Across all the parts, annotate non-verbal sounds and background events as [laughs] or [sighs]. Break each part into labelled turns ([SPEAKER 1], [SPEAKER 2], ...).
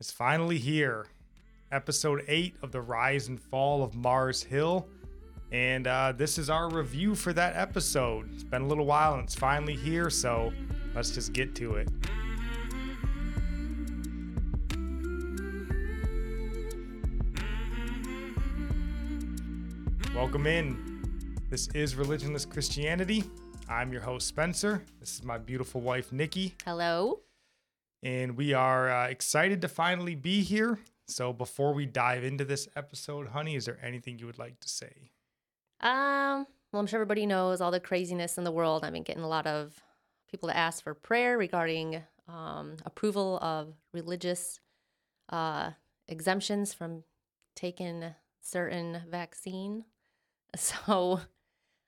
[SPEAKER 1] is finally here. Episode 8 of The Rise and Fall of Mars Hill. And uh, this is our review for that episode. It's been a little while and it's finally here, so let's just get to it. Welcome in. This is Religionless Christianity. I'm your host, Spencer. This is my beautiful wife, Nikki.
[SPEAKER 2] Hello.
[SPEAKER 1] And we are uh, excited to finally be here. So before we dive into this episode, honey, is there anything you would like to say?
[SPEAKER 2] Um, well, I'm sure everybody knows all the craziness in the world. I've been getting a lot of people to ask for prayer regarding um, approval of religious uh, exemptions from taking certain vaccine. [laughs] So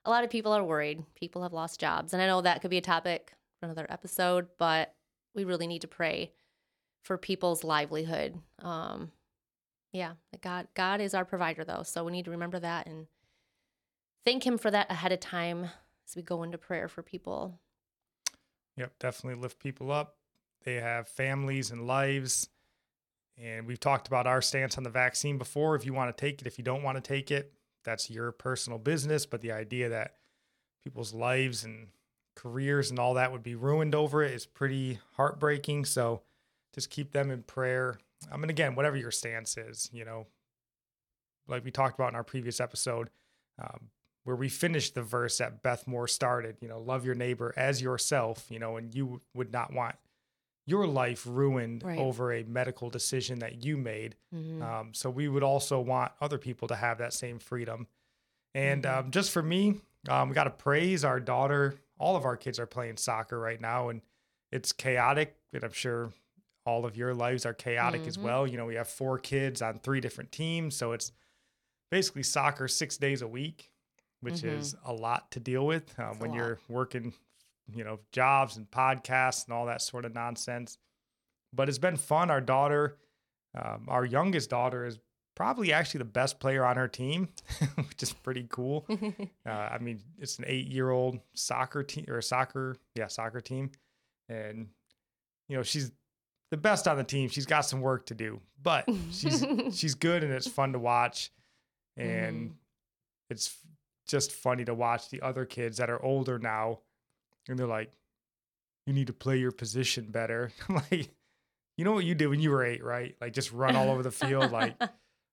[SPEAKER 2] a lot of people are worried. People have lost jobs. And I know that could be a topic for another episode, but we really need to pray for people's livelihood. Um, yeah, God God is our provider though. So we need to remember that and thank him for that ahead of time as we go into prayer for people.
[SPEAKER 1] Yep, definitely lift people up. They have families and lives. And we've talked about our stance on the vaccine before. If you want to take it, if you don't want to take it, that's your personal business. But the idea that people's lives and careers and all that would be ruined over it is pretty heartbreaking. So just keep them in prayer. I mean, again, whatever your stance is, you know, like we talked about in our previous episode, um, where we finished the verse that Beth Moore started, you know, love your neighbor as yourself, you know, and you would not want your life ruined
[SPEAKER 2] Right.
[SPEAKER 1] over a medical decision that you made.
[SPEAKER 2] Mhm.
[SPEAKER 1] Um, so we would also want other people to have that same freedom. And
[SPEAKER 2] Mhm.
[SPEAKER 1] um, just for me, um, we got to praise our daughter. All of our kids are playing soccer right now, and it's chaotic. And I'm sure all of your lives are chaotic as
[SPEAKER 2] Mhm.
[SPEAKER 1] well. You know, we have four kids on three different teams, so it's basically soccer six days a week, which
[SPEAKER 2] Mhm.
[SPEAKER 1] is a lot to deal with um, when you're working, you know, jobs and podcasts and all that sort of nonsense. But it's been fun. Our daughter, um, our youngest daughter, is probably actually the best player on her team, [laughs] which is pretty cool. [laughs] Uh, I mean, it's an eight-year-old soccer team or a soccer, yeah, soccer team, and you know she's the best on the team. She's got some work to do, but she's [laughs] she's good and it's fun to watch, and
[SPEAKER 2] Mhm.
[SPEAKER 1] it's just funny to watch the other kids that are older now, and they're like, "You need to play your position better." I'm like, "You know what you did when you were eight, right? Like just run all over the field, like."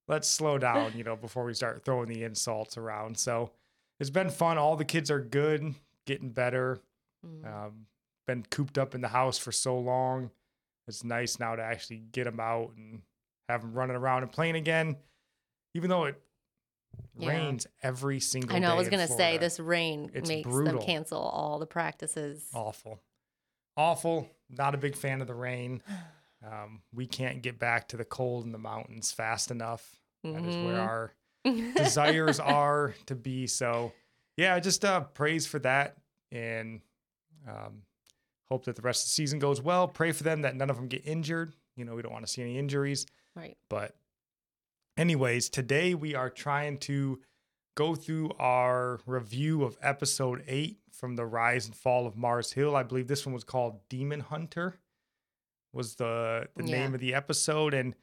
[SPEAKER 1] Let's slow down, you know, before we start throwing the insults around. So it's been fun. All the kids are good, getting better.
[SPEAKER 2] Mm.
[SPEAKER 1] Um, been cooped up in the house for so long. It's nice now to actually get them out and have them running around and playing again, even though it
[SPEAKER 2] Yeah.
[SPEAKER 1] rains every single day
[SPEAKER 2] I know. I was gonna say this rain
[SPEAKER 1] It's
[SPEAKER 2] makes
[SPEAKER 1] brutal.
[SPEAKER 2] them cancel all the practices.
[SPEAKER 1] Awful. Awful. Not a big fan of the rain. [sighs] Um, we can't get back to the cold in the mountains fast enough. That is where
[SPEAKER 2] Mhm.
[SPEAKER 1] our [laughs] desires are to be. So, yeah, just uh, praise for that and um, hope that the rest of the season goes well. Pray for them that none of them get injured. You know, we don't want to see any injuries.
[SPEAKER 2] right.
[SPEAKER 1] But, anyways, today we are trying to go through our review of episode eight from the Rise and Fall of Mars Hill. I believe this one was called Demon Hunter, was the the
[SPEAKER 2] Yeah.
[SPEAKER 1] name of the episode, and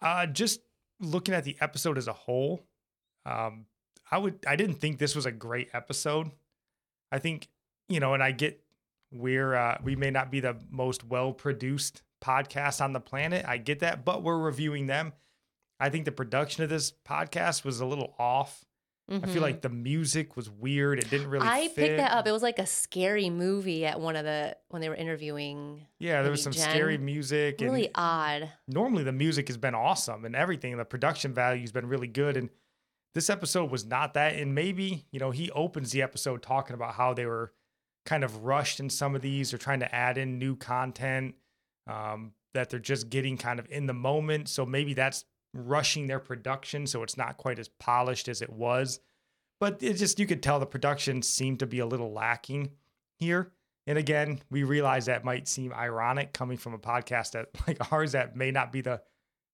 [SPEAKER 1] uh, just looking at the episode as a whole, um, I would I didn't think this was a great episode. I think you know, and I get we're uh, we may not be the most well produced podcast on the planet. I get that, but we're reviewing them. I think the production of this podcast was a little off. I feel
[SPEAKER 2] Mhm.
[SPEAKER 1] like the music was weird. It didn't really.
[SPEAKER 2] I
[SPEAKER 1] fit.
[SPEAKER 2] picked that up. It was like a scary movie at one of the when they were interviewing.
[SPEAKER 1] Yeah, there was some
[SPEAKER 2] maybe
[SPEAKER 1] scary
[SPEAKER 2] Jen.
[SPEAKER 1] music. And
[SPEAKER 2] Really odd.
[SPEAKER 1] normally the music has been awesome and everything. The production value has been really good. And this episode was not that. And maybe, you know, he opens the episode talking about how they were kind of rushed in some of these or trying to add in new content um, that they're just getting kind of in the moment. So maybe that's rushing their production. So it's not quite as polished as it was. But it just, you could tell the production seemed to be a little lacking here. And again, we realize that might seem ironic coming from a podcast that [laughs] like ours that may not be the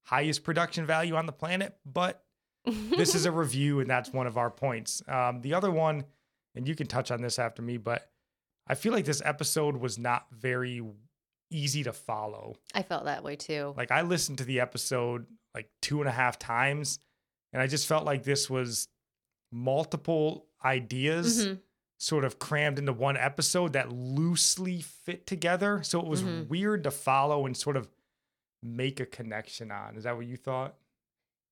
[SPEAKER 1] highest production value on the planet, but this is a [laughs] review and that's one of our points. Um, the other one, and you can touch on this after me, but I feel like this episode was not very easy to follow.
[SPEAKER 2] I felt that way too.
[SPEAKER 1] Like I listened to the episode like two and a half times, and I just felt like this was multiple ideas
[SPEAKER 2] Mhm.
[SPEAKER 1] sort of crammed into one episode that loosely fit together. So it was
[SPEAKER 2] Mhm.
[SPEAKER 1] weird to follow and sort of make a connection on. Is that what you thought?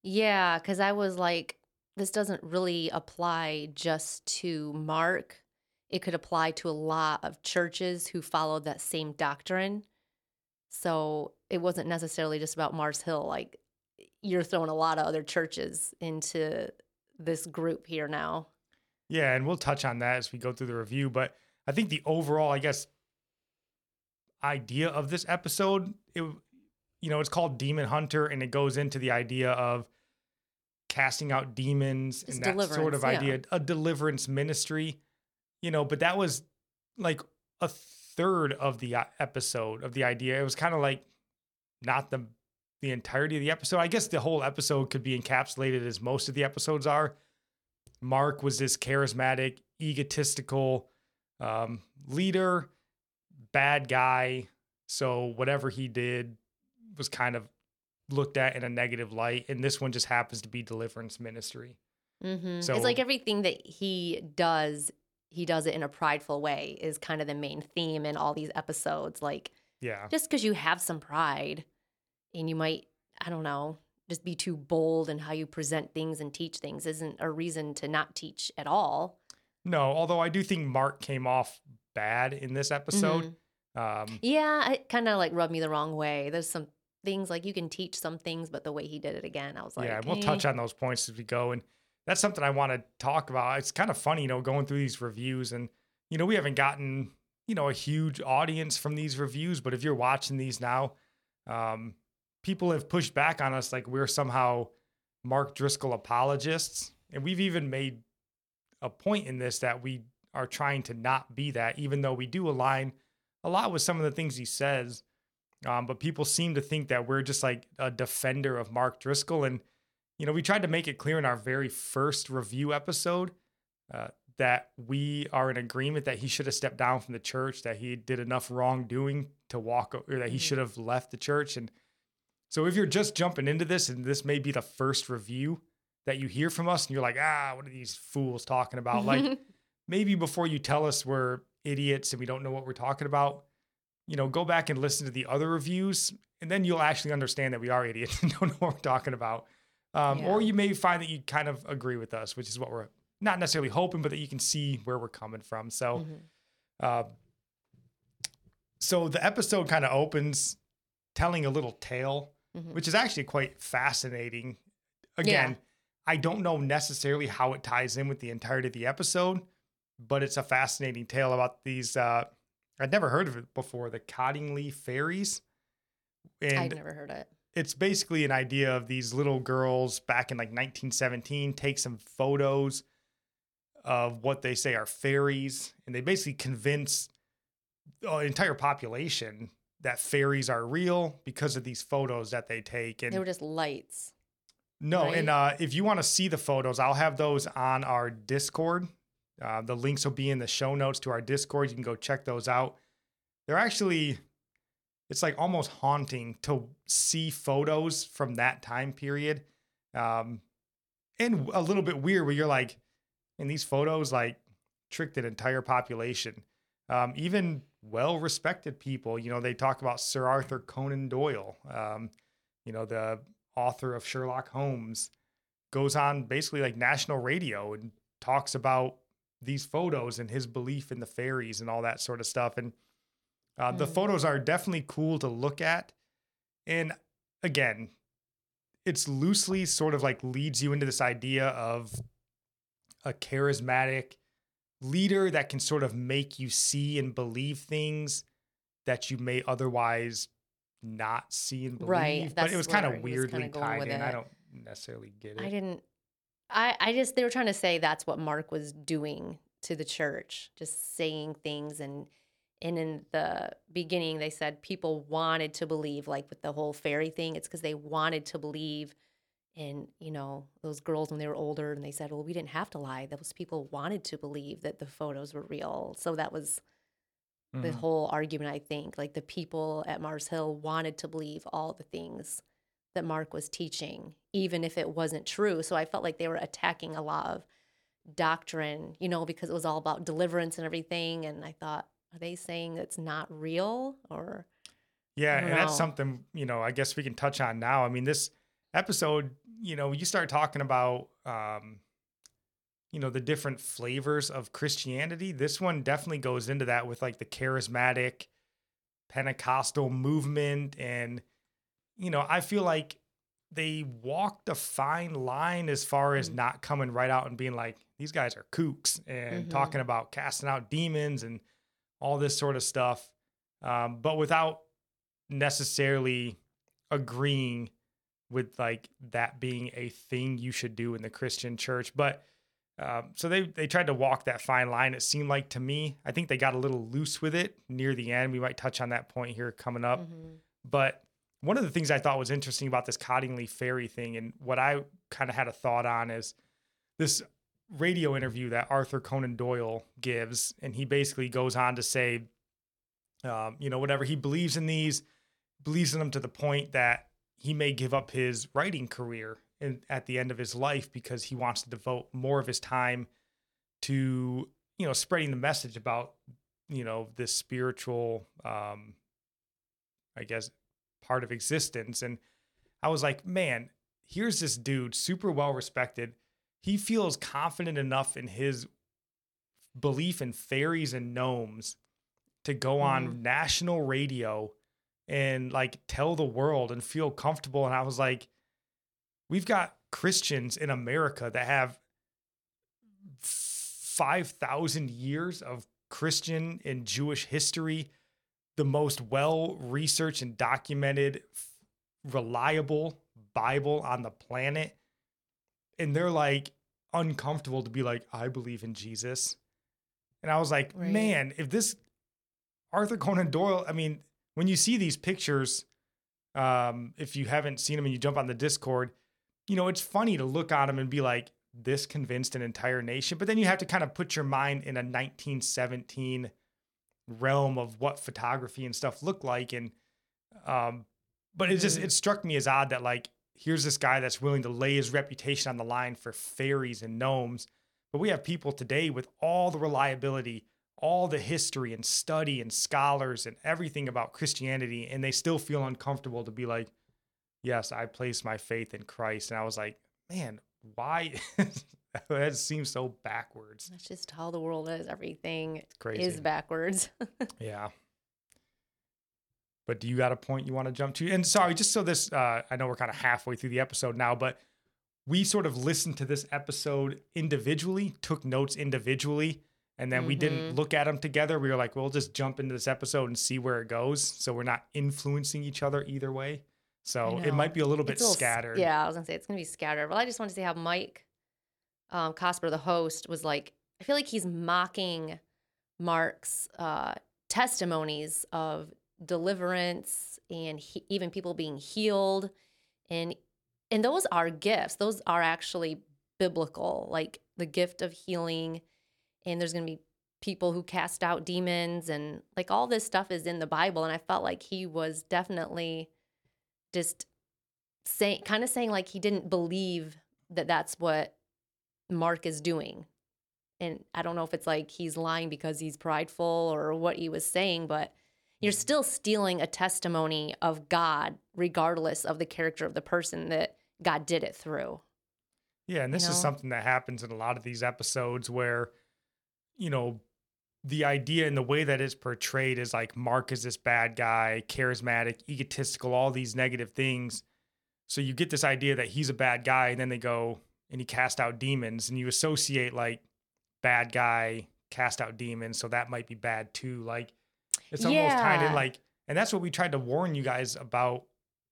[SPEAKER 2] Yeah, because I was like, this doesn't really apply just to Mark. It could apply to a lot of churches who followed that same doctrine. So it wasn't necessarily just about Mars Hill. Like, you're throwing a lot of other churches into this group here now.
[SPEAKER 1] Yeah, and we'll touch on that as we go through the review. But I think the overall, I guess, idea of this episode, it you know, it's called Demon Hunter, and it goes into the idea of casting out demons
[SPEAKER 2] It's
[SPEAKER 1] and that sort of
[SPEAKER 2] deliverance, yeah.
[SPEAKER 1] idea, a deliverance ministry. You know, but that was like a third of the uh, episode of the idea. It was kind of like not the the entirety of the episode. I guess the whole episode could be encapsulated as most of the episodes are. Mark was this charismatic, egotistical um, leader, bad guy. So whatever he did was kind of looked at in a negative light. And this one just happens to be deliverance ministry.
[SPEAKER 2] Mm-hmm.
[SPEAKER 1] So-
[SPEAKER 2] it's like everything that he does, he does it in a prideful way, is kind of the main theme in all these episodes. Like,
[SPEAKER 1] Yeah.
[SPEAKER 2] just because you have some pride and you might, I don't know, just be too bold in how you present things and teach things isn't a reason to not teach at all.
[SPEAKER 1] No, although I do think Mark came off bad in this episode.
[SPEAKER 2] Mhm.
[SPEAKER 1] Um,
[SPEAKER 2] Yeah, it kind of like rubbed me the wrong way. There's some things like you can teach some things, but the way he did it again, I was like,
[SPEAKER 1] yeah, we'll
[SPEAKER 2] eh.
[SPEAKER 1] touch on those points as we go. And that's something I want to talk about. It's kind of funny, you know, going through these reviews and, you know, we haven't gotten, you know, a huge audience from these reviews, but if you're watching these now, um, people have pushed back on us like we're somehow Mark Driscoll apologists. And we've even made a point in this that we are trying to not be that, even though we do align a lot with some of the things he says. Um, but people seem to think that we're just like a defender of Mark Driscoll. And, you know, we tried to make it clear in our very first review episode uh, that we are in agreement that he should have stepped down from the church, that he did enough wrongdoing to walk, or that he
[SPEAKER 2] Mhm.
[SPEAKER 1] should have left the church. And so if you're just jumping into this and this may be the first review that you hear from us and you're like, ah, what are these fools talking about? Like, [laughs] maybe before you tell us we're idiots and we don't know what we're talking about, you know, go back and listen to the other reviews, and then you'll actually understand that we are [laughs] idiots and don't know what we're talking about. Um, Or you may find that you kind of agree with us, which is what we're not necessarily hoping, but that you can see where we're coming from. So,
[SPEAKER 2] Mhm.
[SPEAKER 1] uh, so the episode kind of opens telling a little tale,
[SPEAKER 2] Mhm.
[SPEAKER 1] which is actually quite fascinating. Again, I don't know necessarily how it ties in with the entirety of the episode, but it's a fascinating tale about these. Uh, I'd never heard of it before, the Cottingley fairies,
[SPEAKER 2] I'd never heard it.
[SPEAKER 1] It's basically an idea of these little girls back in like 1917 take some photos of what they say are fairies, and they basically convince the entire population that fairies are real because of these photos that they take. And
[SPEAKER 2] They were just lights.
[SPEAKER 1] no,
[SPEAKER 2] right?
[SPEAKER 1] and uh, if you want to see the photos, I'll have those on our Discord. Uh, the links will be in the show notes to our Discord. You can go check those out. They're actually, it's like almost haunting to see photos from that time period. Um, and a little bit weird where you're like, and these photos like tricked an entire population. Um, even well respected people, you know, they talk about Sir Arthur Conan Doyle, um, you know, the author of Sherlock Holmes, goes on basically like national radio and talks about these photos and his belief in the fairies and all that sort of stuff. And uh, the
[SPEAKER 2] Hmm.
[SPEAKER 1] photos are definitely cool to look at. And again, it's loosely sort of like leads you into this idea of a charismatic leader that can sort of make you see and believe things that you may otherwise not see and believe.
[SPEAKER 2] Right,
[SPEAKER 1] But it was kind of weirdly tied in. I don't necessarily get it.
[SPEAKER 2] I didn't. I I just they were trying to say that's what Mark was doing to the church, just saying things and and in the beginning they said people wanted to believe like with the whole fairy thing it's because they wanted to believe in you know those girls when they were older and they said well we didn't have to lie those people wanted to believe that the photos were real so that was the
[SPEAKER 1] Mhm.
[SPEAKER 2] whole argument, I think. Like the people at Mars Hill wanted to believe all the things that Mark was teaching, even if it wasn't true. So I felt like they were attacking a lot of doctrine, you know, because it was all about deliverance and everything. And I thought, are they saying it's not real or
[SPEAKER 1] Yeah, and that's something, you know, I guess we can touch on now. I mean, this episode, you know, you start talking about um you know, the different flavors of Christianity. This one definitely goes into that with like the charismatic Pentecostal movement and you know, I feel like they walked a fine line as far as
[SPEAKER 2] Mm.
[SPEAKER 1] not coming right out and being like these guys are kooks and
[SPEAKER 2] Mhm.
[SPEAKER 1] talking about casting out demons and all this sort of stuff um, but without necessarily agreeing with like that being a thing you should do in the Christian church. But um, so they they tried to walk that fine line. It seemed like to me. I think they got a little loose with it near the end. We might touch on that point here coming up.
[SPEAKER 2] Mhm.
[SPEAKER 1] But one of the things I thought was interesting about this Cottingley Fairy thing, and what I kind of had a thought on is this radio interview that Arthur Conan Doyle gives, and he basically goes on to say, um, you know, whatever he believes in these, believes in them to the point that he may give up his writing career in, at the end of his life because he wants to devote more of his time to, you know, spreading the message about, you know, this spiritual, um, I guess, part of existence. And I was like, man, here's this dude, super well respected. He feels confident enough in his belief in fairies and gnomes to go on mm. national radio and like tell the world and feel comfortable. And I was like, we've got Christians in America that have 5,000 years of Christian and Jewish history, the most well researched and documented, reliable Bible on the planet. And they're like uncomfortable to be like, I believe in Jesus. And I was like,
[SPEAKER 2] Right.
[SPEAKER 1] man, if this Arthur Conan Doyle, I mean, when you see these pictures, um, if you haven't seen them and you jump on the Discord, you know, it's funny to look at them and be like, this convinced an entire nation. But then you have to kind of put your mind in a 1917 realm of what photography and stuff looked like. And, um, but it just, it struck me as odd that like, here's this guy that's willing to lay his reputation on the line for fairies and gnomes. But we have people today with all the reliability, all the history and study and scholars and everything about Christianity, and they still feel uncomfortable to be like, yes, I place my faith in Christ. And I was like, man, why? [laughs] that seems so backwards.
[SPEAKER 2] That's just how the world is. Everything
[SPEAKER 1] Crazy.
[SPEAKER 2] is backwards. [laughs]
[SPEAKER 1] Yeah. But do you got a point you want to jump to? And sorry, just so this, uh, I know we're kind of halfway through the episode now, but we sort of listened to this episode individually, took notes individually, and then we didn't
[SPEAKER 2] Mhm.
[SPEAKER 1] look at them together. We were like, we'll just jump into this episode and see where it goes. So we're not influencing each other either way. So it might be a little bit
[SPEAKER 2] a little
[SPEAKER 1] scattered.
[SPEAKER 2] Yeah, I was gonna say it's gonna be scattered. Well, I just want to see how Mike um, Cosper, the host, was like. I feel like he's mocking Mark's uh, testimonies of deliverance and he, even people being healed, and and those are gifts. Those are actually biblical, like the gift of healing. And there's gonna be people who cast out demons, and like all this stuff is in the Bible. And I felt like he was definitely just saying kind of saying like he didn't believe that that's what Mark is doing. And I don't know if it's like he's lying because he's prideful or what he was saying, but you're still stealing a testimony of God regardless of the character of the person that God did it through.
[SPEAKER 1] Yeah, and this is
[SPEAKER 2] know?
[SPEAKER 1] something that happens in a lot of these episodes where, you know, the idea and the way that it's portrayed is like Mark is this bad guy, charismatic, egotistical, all these negative things. So you get this idea that he's a bad guy, and then they go and he cast out demons, and you associate like bad guy, cast out demons, so that might be bad too. Like it's almost kind of
[SPEAKER 2] Yeah.
[SPEAKER 1] like, and that's what we tried to warn you guys about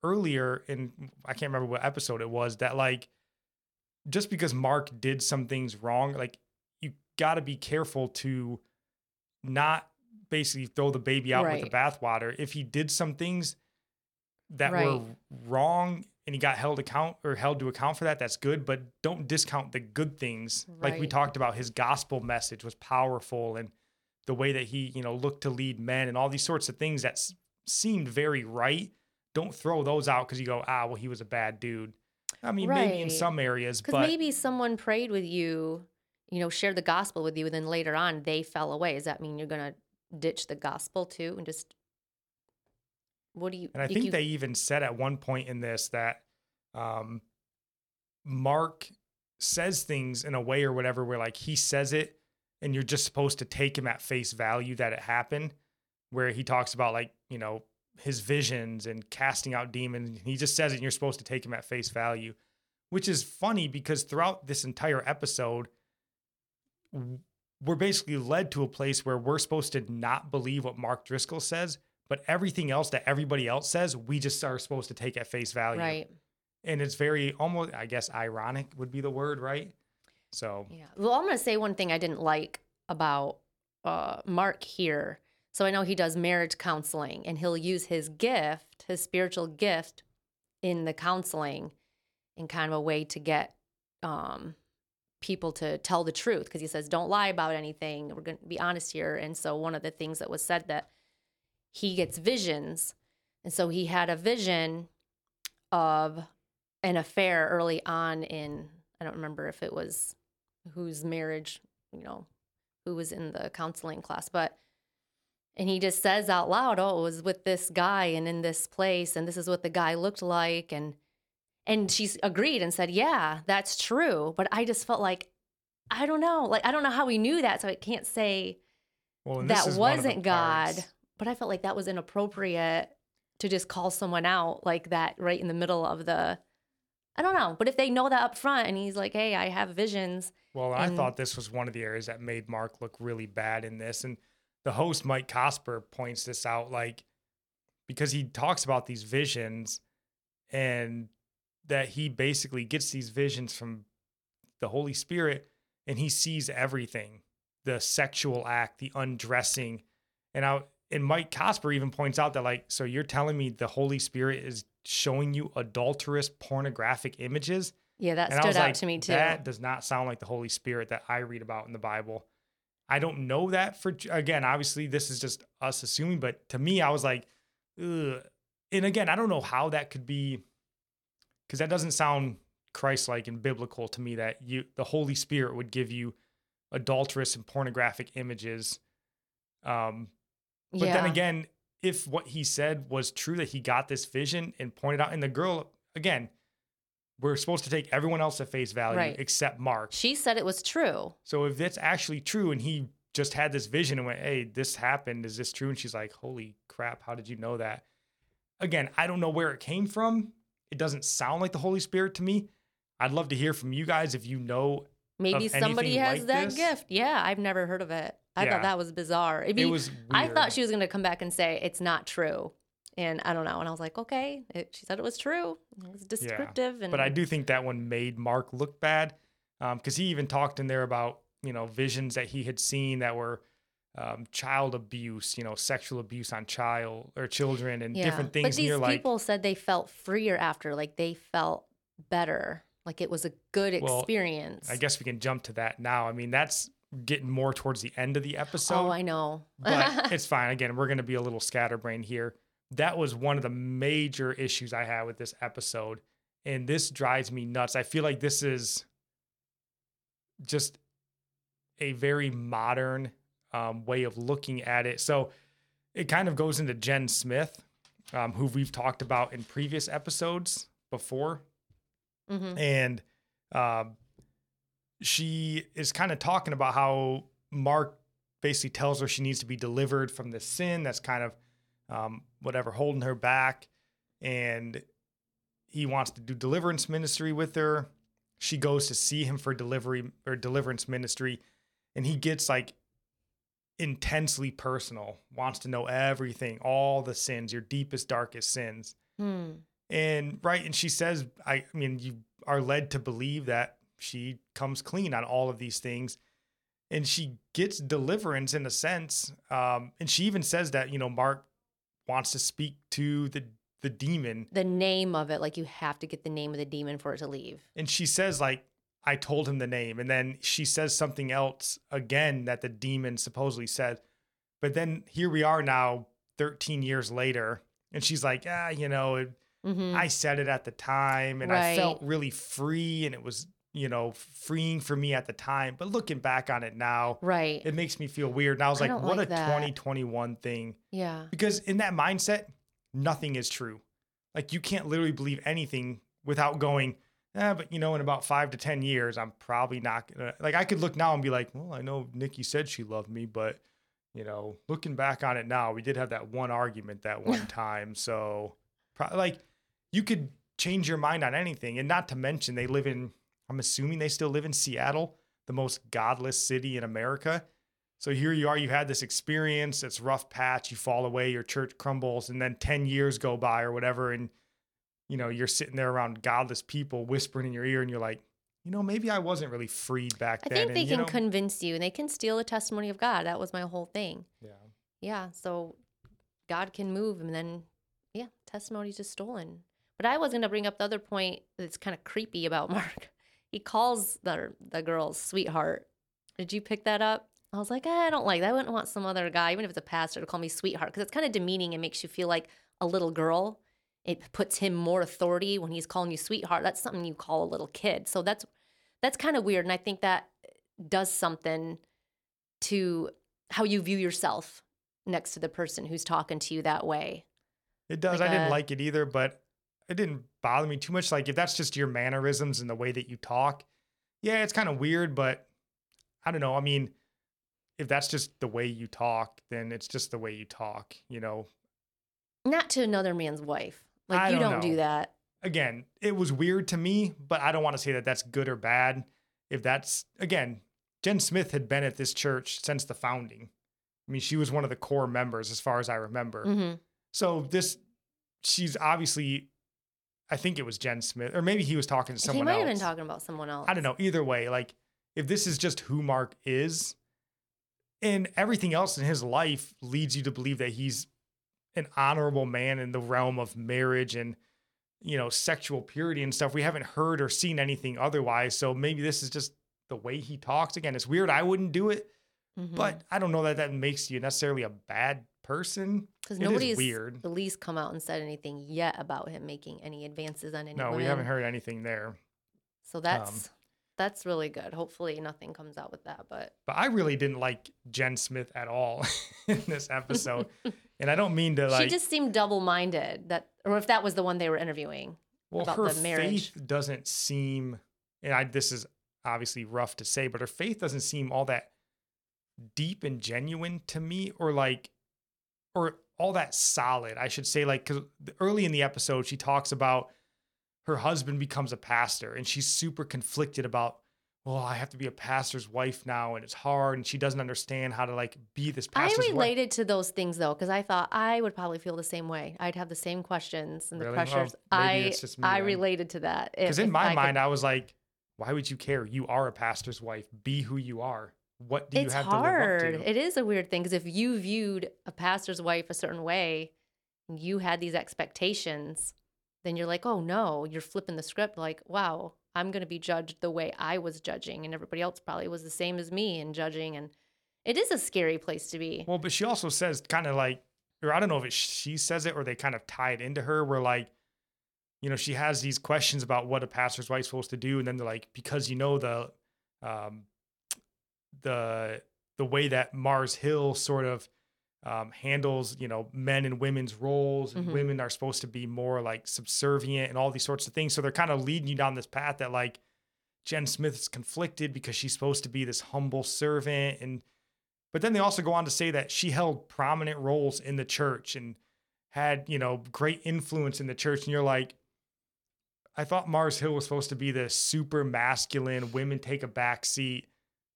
[SPEAKER 1] earlier in I can't remember what episode it was that like just because Mark did some things wrong, like you got to be careful to not basically throw the baby out with the bathwater. If he did some things that were wrong and he got held account or held to account for that, that's good. But don't discount the good things. Like we talked about, his gospel message was powerful and the way that he, you know, looked to lead men and all these sorts of things that s- seemed very right. Don't throw those out because you go, ah, well, he was a bad dude. I mean, maybe in some areas,
[SPEAKER 2] Because
[SPEAKER 1] but
[SPEAKER 2] maybe someone prayed with you, you know, shared the gospel with you, and then later on they fell away. Does that mean you're gonna ditch the gospel too and just what do you?
[SPEAKER 1] And I think
[SPEAKER 2] you-
[SPEAKER 1] they even said at one point in this that um, Mark says things in a way or whatever where like he says it and you're just supposed to take him at face value that it happened. Where he talks about like, you know, his visions and casting out demons. He just says it and you're supposed to take him at face value, which is funny because throughout this entire episode, we're basically led to a place where we're supposed to not believe what Mark Driscoll says, but everything else that everybody else says, we just are supposed to take at face value.
[SPEAKER 2] right?
[SPEAKER 1] And it's very almost, I guess, ironic would be the word, right? So,
[SPEAKER 2] Yeah. Well, I'm gonna say one thing I didn't like about uh, Mark here. So I know he does marriage counseling, and he'll use his gift, his spiritual gift, in the counseling, in kind of a way to get um, people to tell the truth. Because he says, "Don't lie about anything. We're to be honest here." And so one of the things that was said that he gets visions, and so he had a vision of an affair early on in I don't remember if it was whose marriage, you know, who was in the counseling class, but and he just says out loud, "Oh, it was with this guy and in this place and this is what the guy looked like." And and she agreed and said, "Yeah, that's true." But I just felt like I don't know, like I don't know how we knew that, so I can't say
[SPEAKER 1] well,
[SPEAKER 2] that
[SPEAKER 1] is one of the
[SPEAKER 2] wasn't God.
[SPEAKER 1] parts-
[SPEAKER 2] But I felt like that was inappropriate to just call someone out like that right in the middle of the. I don't know, but if they know that up front and he's like, "Hey, I have visions,"
[SPEAKER 1] Well, I thought this was one of the areas that made Mark look really bad in this. And the host, Mike Cosper, points this out like because he talks about these visions and that he basically gets these visions from the Holy Spirit and he sees everything the sexual act, the undressing. And I, and Mike Cosper even points out that, like, so you're telling me the Holy Spirit is showing you adulterous pornographic images?
[SPEAKER 2] yeah, that
[SPEAKER 1] And
[SPEAKER 2] stood out
[SPEAKER 1] like,
[SPEAKER 2] to me too.
[SPEAKER 1] That does not sound like the Holy Spirit that I read about in the Bible. I don't know that for again. Obviously, this is just us assuming, but to me, I was like, Ugh. and again, I don't know how that could be, because that doesn't sound Christ-like and biblical to me. That you, the Holy Spirit, would give you adulterous and pornographic images. Um, but
[SPEAKER 2] yeah.
[SPEAKER 1] then again, if what he said was true, that he got this vision and pointed out, and the girl, again, we're supposed to take everyone else at face value
[SPEAKER 2] Right.
[SPEAKER 1] except Mark.
[SPEAKER 2] she said it was true.
[SPEAKER 1] So if that's actually true and he just had this vision and went, hey, this happened, is this true? And she's like, holy crap, how did you know that? Again, I don't know where it came from. It doesn't sound like the Holy Spirit to me. I'd love to hear from you guys if you know.
[SPEAKER 2] Maybe somebody has
[SPEAKER 1] like
[SPEAKER 2] that
[SPEAKER 1] this?
[SPEAKER 2] gift. Yeah, I've never heard of it. I
[SPEAKER 1] Yeah.
[SPEAKER 2] thought that was bizarre. I
[SPEAKER 1] It was weird.
[SPEAKER 2] I thought she was going to come back and say it's not true. And I don't know. And I was like, okay, it, she said it was true. It was descriptive. and
[SPEAKER 1] But I do think that one made Mark look bad because he even talked in there about you know visions that he had seen that were um, child abuse, you know, sexual abuse on child or children and different things.
[SPEAKER 2] But these
[SPEAKER 1] you're like,
[SPEAKER 2] people said they felt freer after, like they felt better, like it was a good
[SPEAKER 1] Well,
[SPEAKER 2] experience.
[SPEAKER 1] I guess we can jump to that now. I mean, that's getting more towards the end of the episode.
[SPEAKER 2] oh, I know. [laughs]
[SPEAKER 1] but it's fine. Again, we're going to be a little scatterbrained here. That was one of the major issues I had with this episode. And this drives me nuts. I feel like this is just a very modern um, way of looking at it. So it kind of goes into Jen Smith, um, who we've talked about in previous episodes before
[SPEAKER 2] Mhm.
[SPEAKER 1] and um, she is kind of talking about how Mark basically tells her she needs to be delivered from this sin that's kind of um, whatever holding her back, and he wants to do deliverance ministry with her. She goes to see him for delivery or deliverance ministry, and he gets like intensely personal, wants to know everything, all the sins, your deepest, darkest sins.
[SPEAKER 2] Hmm.
[SPEAKER 1] And right, and she says, I, I mean, you are led to believe that she comes clean on all of these things. And she gets deliverance in a sense. Um, and she even says that, you know, Mark wants to speak to the the demon.
[SPEAKER 2] The name of it, like you have to get the name of the demon for it to leave.
[SPEAKER 1] And she says, like, I told him the name. And then she says something else again that the demon supposedly said, But then here we are now, 13 years later, and she's like, ah, you know, it,
[SPEAKER 2] Mhm.
[SPEAKER 1] I said it at the time and I felt really free and it was, you know, freeing for me at the time. But looking back on it now,
[SPEAKER 2] right.
[SPEAKER 1] it makes me feel weird. And I was
[SPEAKER 2] I
[SPEAKER 1] like, what
[SPEAKER 2] like
[SPEAKER 1] a
[SPEAKER 2] that.
[SPEAKER 1] 2021 thing.
[SPEAKER 2] yeah.
[SPEAKER 1] Because in that mindset, nothing is true. Like you can't literally believe anything without going, eh, but you know, in about five to 10 years, I'm probably not gonna like I could look now and be like, well, I know Nikki said she loved me, but you know, looking back on it now, we did have that one argument that one [laughs] time. So pro- like you could change your mind on anything. And not to mention they live in I'm assuming they still live in Seattle, the most godless city in America. So here you are, you had this experience, it's rough patch, you fall away, your church crumbles, and then 10 years go by or whatever, and you know, you're sitting there around godless people whispering in your ear, and you're like, you know, maybe I wasn't really freed back
[SPEAKER 2] I
[SPEAKER 1] then.
[SPEAKER 2] I think
[SPEAKER 1] and,
[SPEAKER 2] they
[SPEAKER 1] you
[SPEAKER 2] can
[SPEAKER 1] know,
[SPEAKER 2] convince you and they can steal the testimony of God. That was my whole thing.
[SPEAKER 1] yeah.
[SPEAKER 2] Yeah. So God can move and then, yeah, testimony's just stolen. But I was going to bring up the other point that's kind of creepy about [laughs] Mark. He calls the, the girl sweetheart. Did you pick that up? I was like, eh, I don't like that. I wouldn't want some other guy, even if it's a pastor, to call me sweetheart because it's kind of demeaning and makes you feel like a little girl. It puts him more authority when he's calling you sweetheart. That's something you call a little kid. So that's that's kind of weird, and I think that does something to how you view yourself next to the person who's talking to you that way.
[SPEAKER 1] It does.
[SPEAKER 2] Like
[SPEAKER 1] I didn't like it either, but it didn't bother me too much. Like if that's just your mannerisms and the way that you talk, yeah, it's kind of weird, but I don't know. I mean, if that's just the way you talk, then it's just the way you talk, you know.
[SPEAKER 2] Not to another man's wife. Like
[SPEAKER 1] I
[SPEAKER 2] you
[SPEAKER 1] don't
[SPEAKER 2] don't do that.
[SPEAKER 1] Again, it was weird to me, but I don't want to say that that's good or bad. If that's again, Jen Smith had been at this church since the founding. I mean, she was one of the core members as far as I remember.
[SPEAKER 2] hmm
[SPEAKER 1] So this, she's obviously, I think it was Jen Smith, or maybe he was talking to someone.
[SPEAKER 2] He might
[SPEAKER 1] else.
[SPEAKER 2] have been talking about someone else.
[SPEAKER 1] I don't know. Either way, like if this is just who Mark is, and everything else in his life leads you to believe that he's an honorable man in the realm of marriage and you know sexual purity and stuff. We haven't heard or seen anything otherwise. So maybe this is just the way he talks. Again, it's weird. I wouldn't do it,
[SPEAKER 2] Mhm.
[SPEAKER 1] but I don't know that that makes you necessarily a bad person.
[SPEAKER 2] because nobody's
[SPEAKER 1] weird.
[SPEAKER 2] at least come out and said anything yet about him making any advances on any
[SPEAKER 1] No, we haven't heard anything there.
[SPEAKER 2] So that's um, that's really good. Hopefully nothing comes out with that. But
[SPEAKER 1] But I really didn't like Jen Smith at all [laughs] in this episode. [laughs] and I don't mean to like
[SPEAKER 2] she just seemed double minded. That or if that was the one they were interviewing.
[SPEAKER 1] well
[SPEAKER 2] about
[SPEAKER 1] her
[SPEAKER 2] the marriage.
[SPEAKER 1] faith doesn't seem and I this is obviously rough to say, but her faith doesn't seem all that deep and genuine to me or like or all that solid. I should say like cuz early in the episode she talks about her husband becomes a pastor and she's super conflicted about well, I have to be a pastor's wife now and it's hard and she doesn't understand how to like be this
[SPEAKER 2] I
[SPEAKER 1] pastor's wife.
[SPEAKER 2] related to those things though, because I thought I would probably feel the same way. I'd have the same questions and the
[SPEAKER 1] Really? Well,
[SPEAKER 2] pressures.
[SPEAKER 1] maybe
[SPEAKER 2] I
[SPEAKER 1] it's just me
[SPEAKER 2] I
[SPEAKER 1] then.
[SPEAKER 2] related to that.
[SPEAKER 1] Because in my
[SPEAKER 2] I could-
[SPEAKER 1] mind, I was like, why would you care? You are a pastor's wife. Be who you are. What do you
[SPEAKER 2] it's
[SPEAKER 1] have
[SPEAKER 2] hard.
[SPEAKER 1] to live up to?
[SPEAKER 2] It is a weird thing because if you viewed a pastor's wife a certain way, and you had these expectations, then you're like, oh no, you're flipping the script. Like, wow, I'm going to be judged the way I was judging, and everybody else probably was the same as me in judging. And it is a scary place to be.
[SPEAKER 1] well, but she also says kind of like, or I don't know if it, she says it or they kind of tie it into her where like, you know, she has these questions about what a pastor's wife's supposed to do. And then they're like, because you know, the, um, the, the way that Mars Hill sort of um, handles, you know, men and women's roles, and
[SPEAKER 2] Mhm.
[SPEAKER 1] women are supposed to be more like subservient and all these sorts of things. So they're kind of leading you down this path that like Jen Smith's conflicted because she's supposed to be this humble servant, and but then they also go on to say that she held prominent roles in the church and had you know great influence in the church, and you're like. I thought Mars Hill was supposed to be this super masculine, women take a back seat.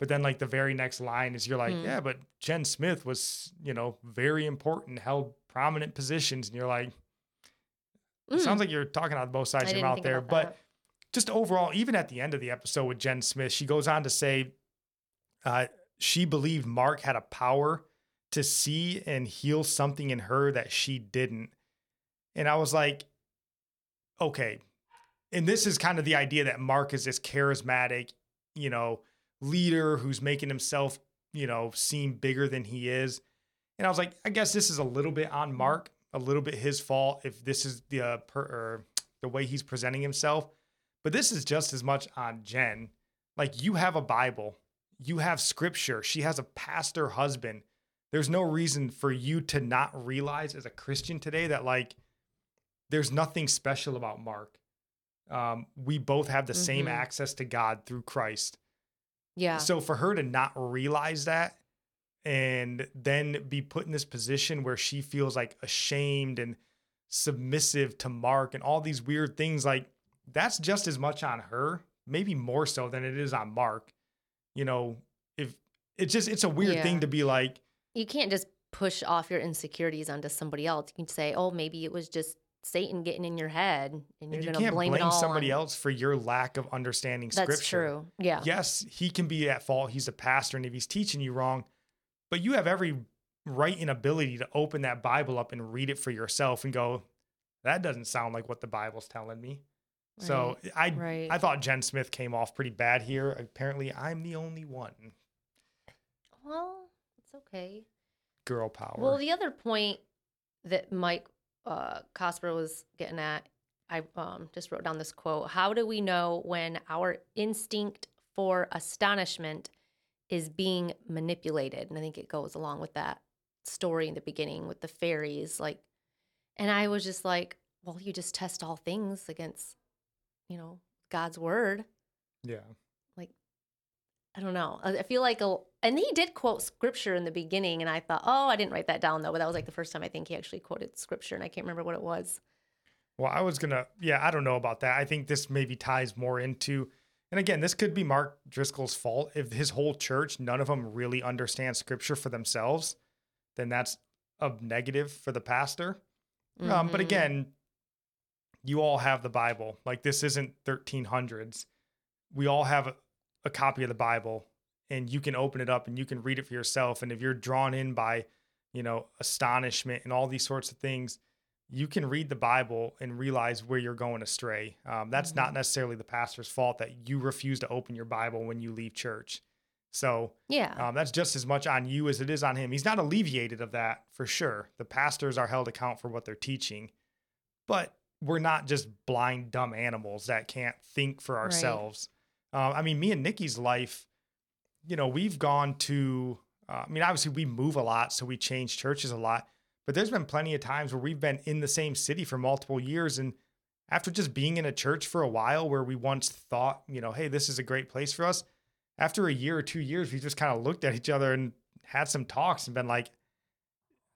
[SPEAKER 1] But then, like, the very next line is you're like,
[SPEAKER 2] Hmm.
[SPEAKER 1] yeah, but Jen Smith was, you know, very important, held prominent positions. And you're like, it
[SPEAKER 2] Mm,
[SPEAKER 1] sounds like you're talking out of both sides of your mouth there. But just overall, even at the end of the episode with Jen Smith, she goes on to say uh, she believed Mark had a power to see and heal something in her that she didn't. And I was like, okay. And this is kind of the idea that Mark is this charismatic, you know, leader who's making himself, you know, seem bigger than he is. And I was like, I guess this is a little bit on Mark, a little bit his fault if this is the uh, per, or the way he's presenting himself. But this is just as much on Jen. Like you have a Bible, you have scripture. She has a pastor husband. There's no reason for you to not realize as a Christian today that like there's nothing special about Mark. Um, we both have the same
[SPEAKER 2] Mhm.
[SPEAKER 1] access to God through Christ.
[SPEAKER 2] Yeah.
[SPEAKER 1] So for her to not realize that and then be put in this position where she feels like ashamed and submissive to Mark and all these weird things, like that's just as much on her, maybe more so than it is on Mark. You know, if it's just it's a weird
[SPEAKER 2] Yeah.
[SPEAKER 1] thing to be like,
[SPEAKER 2] you can't just push off your insecurities onto somebody else. You can say, "Oh, maybe it was just Satan getting in your head, and
[SPEAKER 1] and
[SPEAKER 2] you're
[SPEAKER 1] you
[SPEAKER 2] going to blame,
[SPEAKER 1] blame,
[SPEAKER 2] it all
[SPEAKER 1] somebody
[SPEAKER 2] on-
[SPEAKER 1] else for your lack of understanding
[SPEAKER 2] That's
[SPEAKER 1] scripture.
[SPEAKER 2] true. Yeah.
[SPEAKER 1] yes, he can be at fault. He's a pastor, and if he's teaching you wrong, but you have every right and ability to open that Bible up and read it for yourself and go, that doesn't sound like what the Bible's telling me. So I
[SPEAKER 2] right.
[SPEAKER 1] I thought Jen Smith came off pretty bad here. Apparently, I'm the only one.
[SPEAKER 2] Well, it's okay.
[SPEAKER 1] Girl power.
[SPEAKER 2] Well, the other point that Mike uh, Cosper was getting at, I um, just wrote down this quote How do we know when our instinct for astonishment is being manipulated? And I think it goes along with that story in the beginning with the fairies. Like, and I was just like, well, you just test all things against, you know, God's word.
[SPEAKER 1] yeah.
[SPEAKER 2] I don't know. I feel like a, and he did quote scripture in the beginning, and I thought, oh, I didn't write that down though. But that was like the first time I think he actually quoted scripture, and I can't remember what it was.
[SPEAKER 1] Well, I was gonna, yeah, I don't know about that. I think this maybe ties more into, and again, this could be Mark Driscoll's fault. If his whole church, none of them really understand scripture for themselves, then that's a negative for the pastor. Um, but
[SPEAKER 2] Mhm.
[SPEAKER 1] again, you all have the Bible. Like this isn't 1300s. We all have a, copy of the Bible, and you can open it up and you can read it for yourself. And if you're drawn in by, you know, astonishment and all these sorts of things, you can read the Bible and realize where you're going astray. Um, that's not necessarily the pastor's fault that you refuse to open your Bible when you leave church. So
[SPEAKER 2] yeah,
[SPEAKER 1] um, that's just as much on you as it is on him. He's not alleviated of that for sure. The pastors are held account for what they're teaching, but we're not just blind, dumb animals that can't think for
[SPEAKER 2] Right.
[SPEAKER 1] Uh, I mean, me and Nikki's life, you know, we've gone to, uh, I mean, obviously we move a lot, so we change churches a lot, but there's been plenty of times where we've been in the same city for multiple years. And after just being in a church for a while where we once thought, you know, hey, this is a great place for us, after a year or two years, we just kind of looked at each other and had some talks and been like,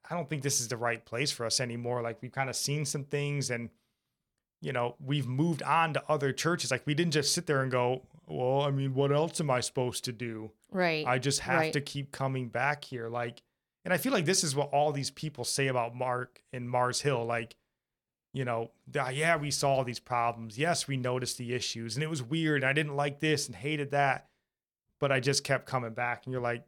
[SPEAKER 1] I don't think this is the right place for us anymore. Like we've kind of seen some things and you know, we've moved on to other churches. Like we didn't just sit there and go, well, I mean, what else am I supposed to do?
[SPEAKER 2] right.
[SPEAKER 1] I just have
[SPEAKER 2] right.
[SPEAKER 1] to keep coming back here. Like, and I feel like this is what all these people say about Mark and Mars Hill. Like, you know, "Ah, yeah, we saw these problems. Yes, we noticed the issues and it was weird. I didn't like this and hated that, but I just kept coming back. And you're like,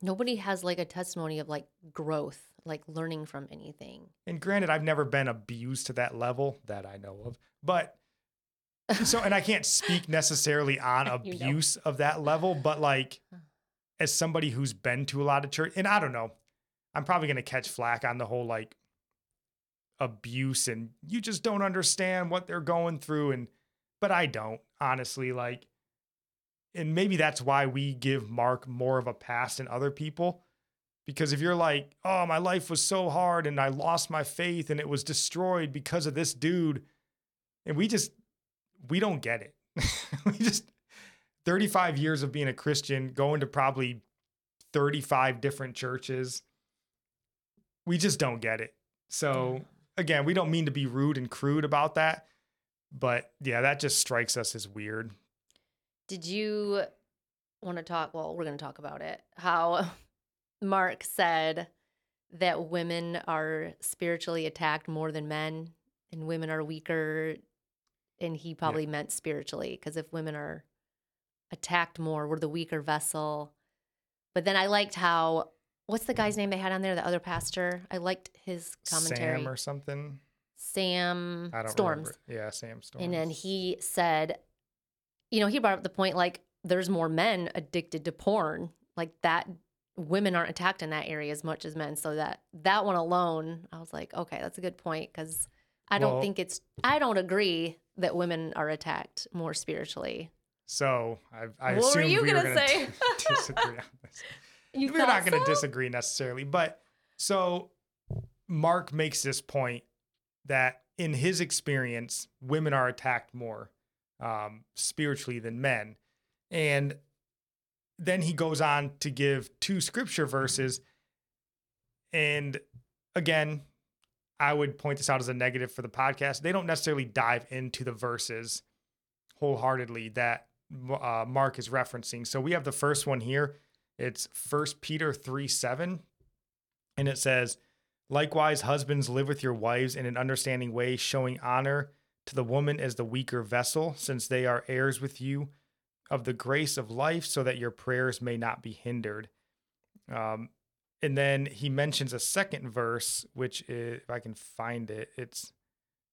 [SPEAKER 2] Nobody has like a testimony of like growth, like learning from anything.
[SPEAKER 1] and granted, I've never been abused to that level that I know of, but so, and I can't speak [laughs] necessarily on [laughs]
[SPEAKER 2] You know.
[SPEAKER 1] abuse of that level, but like, as somebody who's been to a lot of church, and I don't know, I'm probably going to catch flack on the whole like abuse and you just don't understand what they're going through. And, but I don't honestly like, and maybe that's why we give Mark more of a pass than other people. Because if you're like, oh, my life was so hard and I lost my faith and it was destroyed because of this dude, and we just, we don't get it. [laughs] we just, 35 years of being a Christian, going to probably 35 different churches. We just don't get it. So, mm. again, we don't mean to be rude and crude about that. But yeah, that just strikes us as weird.
[SPEAKER 2] Did you want to talk? Well, we're going to talk about it. How [laughs] Mark said that women are spiritually attacked more than men, and women are weaker. And he probably meant spiritually, because if women are attacked more, we're the weaker vessel. But then I liked how, what's the mm-hmm. guy's name they had on there? The other pastor? I liked his commentary.
[SPEAKER 1] Sam or something.
[SPEAKER 2] Sam
[SPEAKER 1] I don't
[SPEAKER 2] Storms.
[SPEAKER 1] remember. Yeah, Sam Storms.
[SPEAKER 2] And then he said, you know, he brought up the point like there's more men addicted to porn. Like that women aren't attacked in that area as much as men. So that that one alone, I was like, okay, that's a good point because I don't
[SPEAKER 1] Well-
[SPEAKER 2] think it's. I don't agree that women are attacked more spiritually.
[SPEAKER 1] So I, I
[SPEAKER 2] What were you
[SPEAKER 1] we
[SPEAKER 2] gonna
[SPEAKER 1] were going
[SPEAKER 2] say? [laughs]
[SPEAKER 1] disagree on this.
[SPEAKER 2] You
[SPEAKER 1] we're not going to
[SPEAKER 2] so?
[SPEAKER 1] disagree necessarily, but so Mark makes this point that in his experience, women are attacked more um, spiritually than men, and then he goes on to give two scripture verses, and again, I would point this out as a negative for the podcast. They don't necessarily dive into the verses wholeheartedly that uh, Mark is referencing. So we have the first one here. It's First Peter 3 7. And it says, Likewise, husbands, live with your wives in an understanding way, showing honor to the woman as the weaker vessel, since they are heirs with you of the grace of life, so that your prayers may not be hindered. Um, and then he mentions a second verse, which is, if I can find it, it's,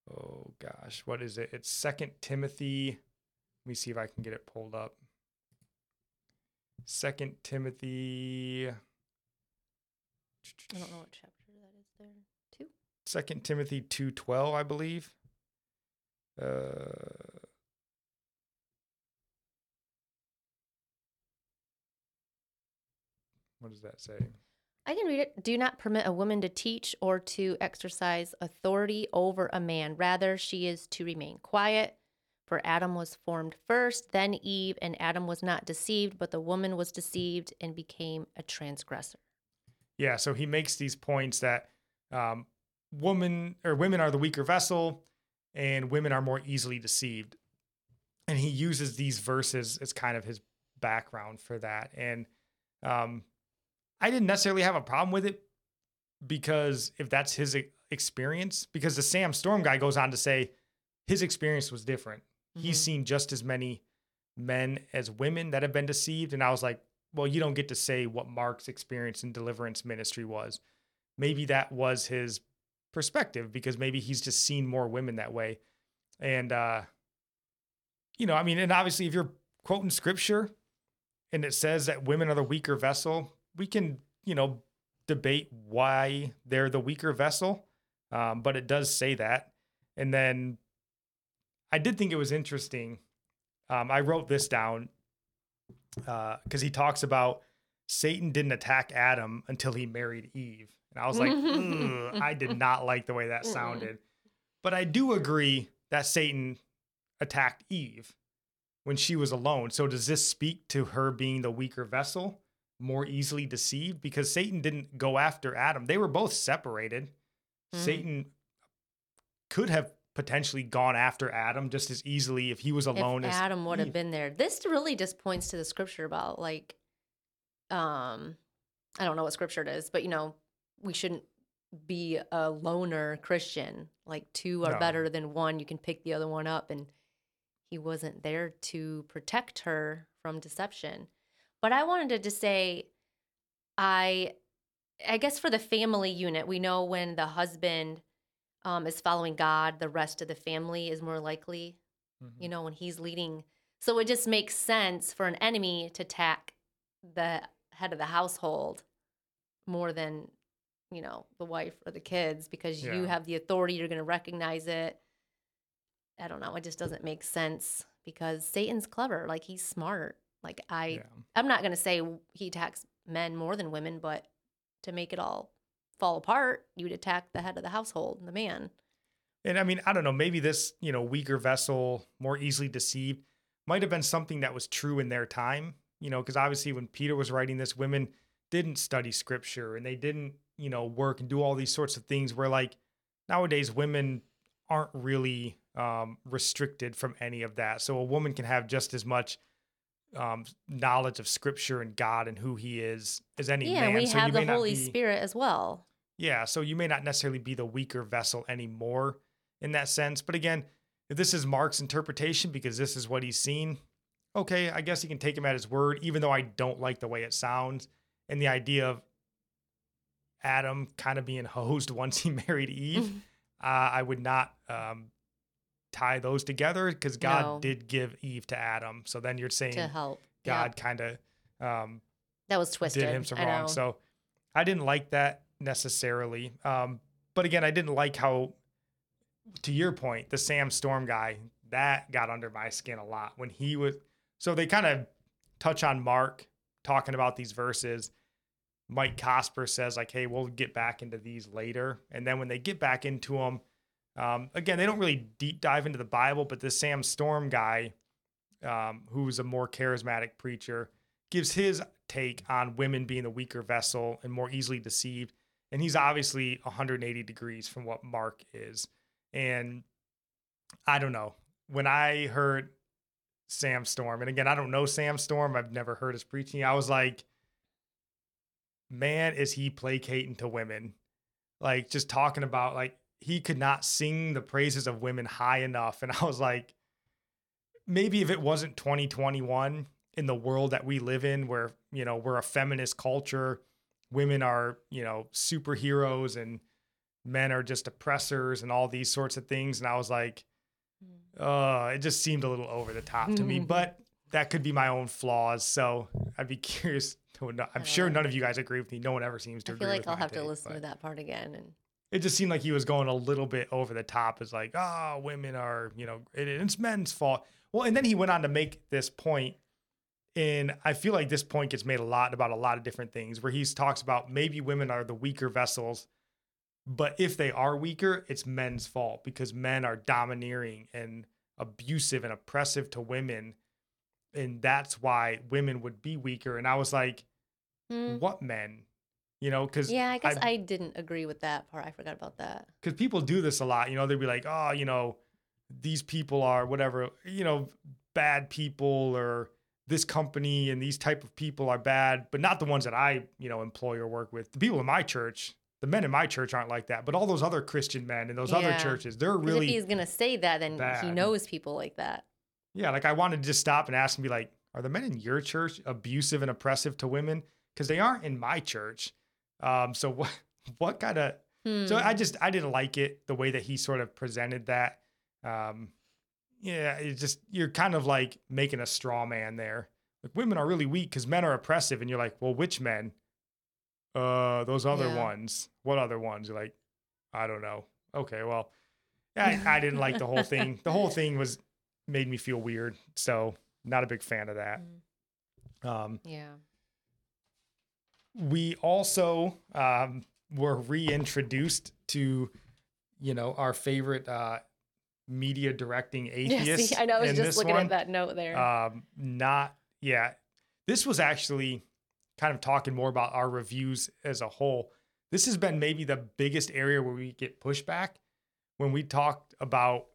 [SPEAKER 1] oh gosh, what is it? It's Second Timothy. Let me see if I can get it pulled up. Second Timothy.
[SPEAKER 2] I don't know what chapter that is there. Two.
[SPEAKER 1] Second Timothy two twelve, I believe. Uh, what does that say?
[SPEAKER 2] I can read it. Do not permit a woman to teach or to exercise authority over a man. Rather, she is to remain quiet. For Adam was formed first, then Eve, and Adam was not deceived, but the woman was deceived and became a transgressor.
[SPEAKER 1] Yeah, so he makes these points that um, woman or women are the weaker vessel, and women are more easily deceived. And he uses these verses as kind of his background for that. And um, I didn't necessarily have a problem with it because if that's his experience, because the Sam Storm guy goes on to say his experience was different. He's
[SPEAKER 2] Mhm.
[SPEAKER 1] seen just as many men as women that have been deceived. And I was like, well, you don't get to say what Mark's experience in deliverance ministry was. Maybe that was his perspective because maybe he's just seen more women that way. And, uh, you know, I mean, and obviously, if you're quoting scripture and it says that women are the weaker vessel, we can, you know, debate why they're the weaker vessel. Um, but it does say that. And then I did think it was interesting. Um, I wrote this down because he talks about Satan didn't attack Adam until he married Eve. And I was like, [laughs] I did not like the way that sounded. But I do agree that Satan attacked Eve when she was alone. So does this speak to her being the weaker vessel, more easily deceived? Because Satan didn't go after Adam. They were both separated.
[SPEAKER 2] Mhm.
[SPEAKER 1] Satan could have potentially gone after Adam just as easily if he was alone
[SPEAKER 2] if
[SPEAKER 1] as
[SPEAKER 2] Adam would have been there. This really just points to the scripture about like, um, I don't know what scripture it is, but you know, we shouldn't be a loner Christian. Like two are
[SPEAKER 1] No.
[SPEAKER 2] better than one. You can pick the other one up, and he wasn't there to protect her from deception. But I wanted to say, I, I guess for the family unit, we know when the husband um, is following God, the rest of the family is more likely
[SPEAKER 1] Mhm.
[SPEAKER 2] you know, when he's leading. So it just makes sense for an enemy to attack the head of the household more than, you know, the wife or the kids because you have the authority, you're going to recognize it. I don't know, it just doesn't make sense because Satan's clever, like he's smart. Like I
[SPEAKER 1] yeah.
[SPEAKER 2] I'm not going to say he attacks men more than women, but to make it all fall apart, you'd attack the head of the household, the man.
[SPEAKER 1] And I mean, I don't know, maybe this, you know, weaker vessel, more easily deceived, might have been something that was true in their time, you know, because obviously when Peter was writing this, women didn't study scripture and they didn't, you know, work and do all these sorts of things where like nowadays women aren't really um, restricted from any of that. So a woman can have just as much um, knowledge of scripture and God and who he is as any
[SPEAKER 2] yeah,
[SPEAKER 1] man.
[SPEAKER 2] we
[SPEAKER 1] so
[SPEAKER 2] have the Holy
[SPEAKER 1] be-
[SPEAKER 2] Spirit as well.
[SPEAKER 1] yeah, so you may not necessarily be the weaker vessel anymore in that sense. But again, if this is Mark's interpretation because this is what he's seen, okay, I guess you can take him at his word, even though I don't like the way it sounds. And the idea of Adam kind of being [laughs] hosed once he married Eve, uh, I would not um, tie those together because God
[SPEAKER 2] No.
[SPEAKER 1] did give Eve to Adam. So then you're saying
[SPEAKER 2] to help.
[SPEAKER 1] God kind of um,
[SPEAKER 2] That was twisted.
[SPEAKER 1] did him some
[SPEAKER 2] I
[SPEAKER 1] wrong.
[SPEAKER 2] know.
[SPEAKER 1] So I didn't like that necessarily. Um, but again, I didn't like how, to your point, the Sam Storm guy that got under my skin a lot when he was. So they kind of touch on Mark talking about these verses. Mike Cosper says like, "Hey, we'll get back into these later," and then when they get back into them, um, again, they don't really deep dive into the Bible, but the Sam Storm guy, um, who's a more charismatic preacher, gives his take on women being the weaker vessel and more easily deceived. And he's obviously 180 degrees from what Mark is. And I don't know. When I heard Sam Storm, and again, I don't know Sam Storm, I've never heard his preaching. I was like, man, is he placating to women? Like, just talking about, like, he could not sing the praises of women high enough. And I was like, maybe if it wasn't 2021 in the world that we live in, where, you know, we're a feminist culture, women are, you know, superheroes and men are just oppressors and all these sorts of things. And I was like, uh, it just seemed a little over the top to me, [laughs] but that could be my own flaws. So I'd be curious to know. I'm sure none of you guys agree with me. No one ever seems to
[SPEAKER 2] I feel like I'll have to
[SPEAKER 1] take,
[SPEAKER 2] listen to that part again. And
[SPEAKER 1] It just seemed like he was going a little bit over the top. It's like, oh, women are, you know, it, it's men's fault. Well, and then he went on to make this point, and I feel like this point gets made a lot about a lot of different things, where he talks about maybe women are the weaker vessels, but if they are weaker, it's men's fault because men are domineering and abusive and oppressive to women, and that's why women would be weaker. And I was like,
[SPEAKER 2] Hmm.
[SPEAKER 1] what men? You know, because
[SPEAKER 2] yeah, I guess I, didn't agree with that part. I forgot about that.
[SPEAKER 1] because people do this a lot. You know, they'd be like, oh, you know, these people are whatever, you know, bad people or this company and these type of people are bad, but not the ones that I, you know, employ or work with. The people in my church, the men in my church aren't like that, but all those other Christian men in those other churches, they're really,
[SPEAKER 2] if he's gonna say that, then he knows people like that.
[SPEAKER 1] yeah. Like I wanted to just stop and ask and be like, are the men in your church abusive and oppressive to women? Because they aren't in my church. Um, so what, [laughs] what kind of, So
[SPEAKER 2] Hmm.
[SPEAKER 1] I just I didn't like it the way that he sort of presented that. Um, yeah, it's just you're kind of like making a straw man there. Like women are really weak because men are oppressive, and you're like, well, which men? Uh, those other
[SPEAKER 2] Yeah.
[SPEAKER 1] ones. What other ones? You're like, I don't know. Okay, well, I, [laughs] I didn't like the whole thing. The whole thing was made me feel weird, so not a big fan of that.
[SPEAKER 2] Mm.
[SPEAKER 1] Um,
[SPEAKER 2] yeah.
[SPEAKER 1] We also um, were reintroduced to, you know, our favorite uh, media directing [laughs]
[SPEAKER 2] Yeah,
[SPEAKER 1] atheist.
[SPEAKER 2] see, I know. I was just looking
[SPEAKER 1] one.
[SPEAKER 2] at that note there.
[SPEAKER 1] Um, not, yeah. This was actually kind of talking more about our reviews as a whole. This has been maybe the biggest area where we get pushback when we talked about,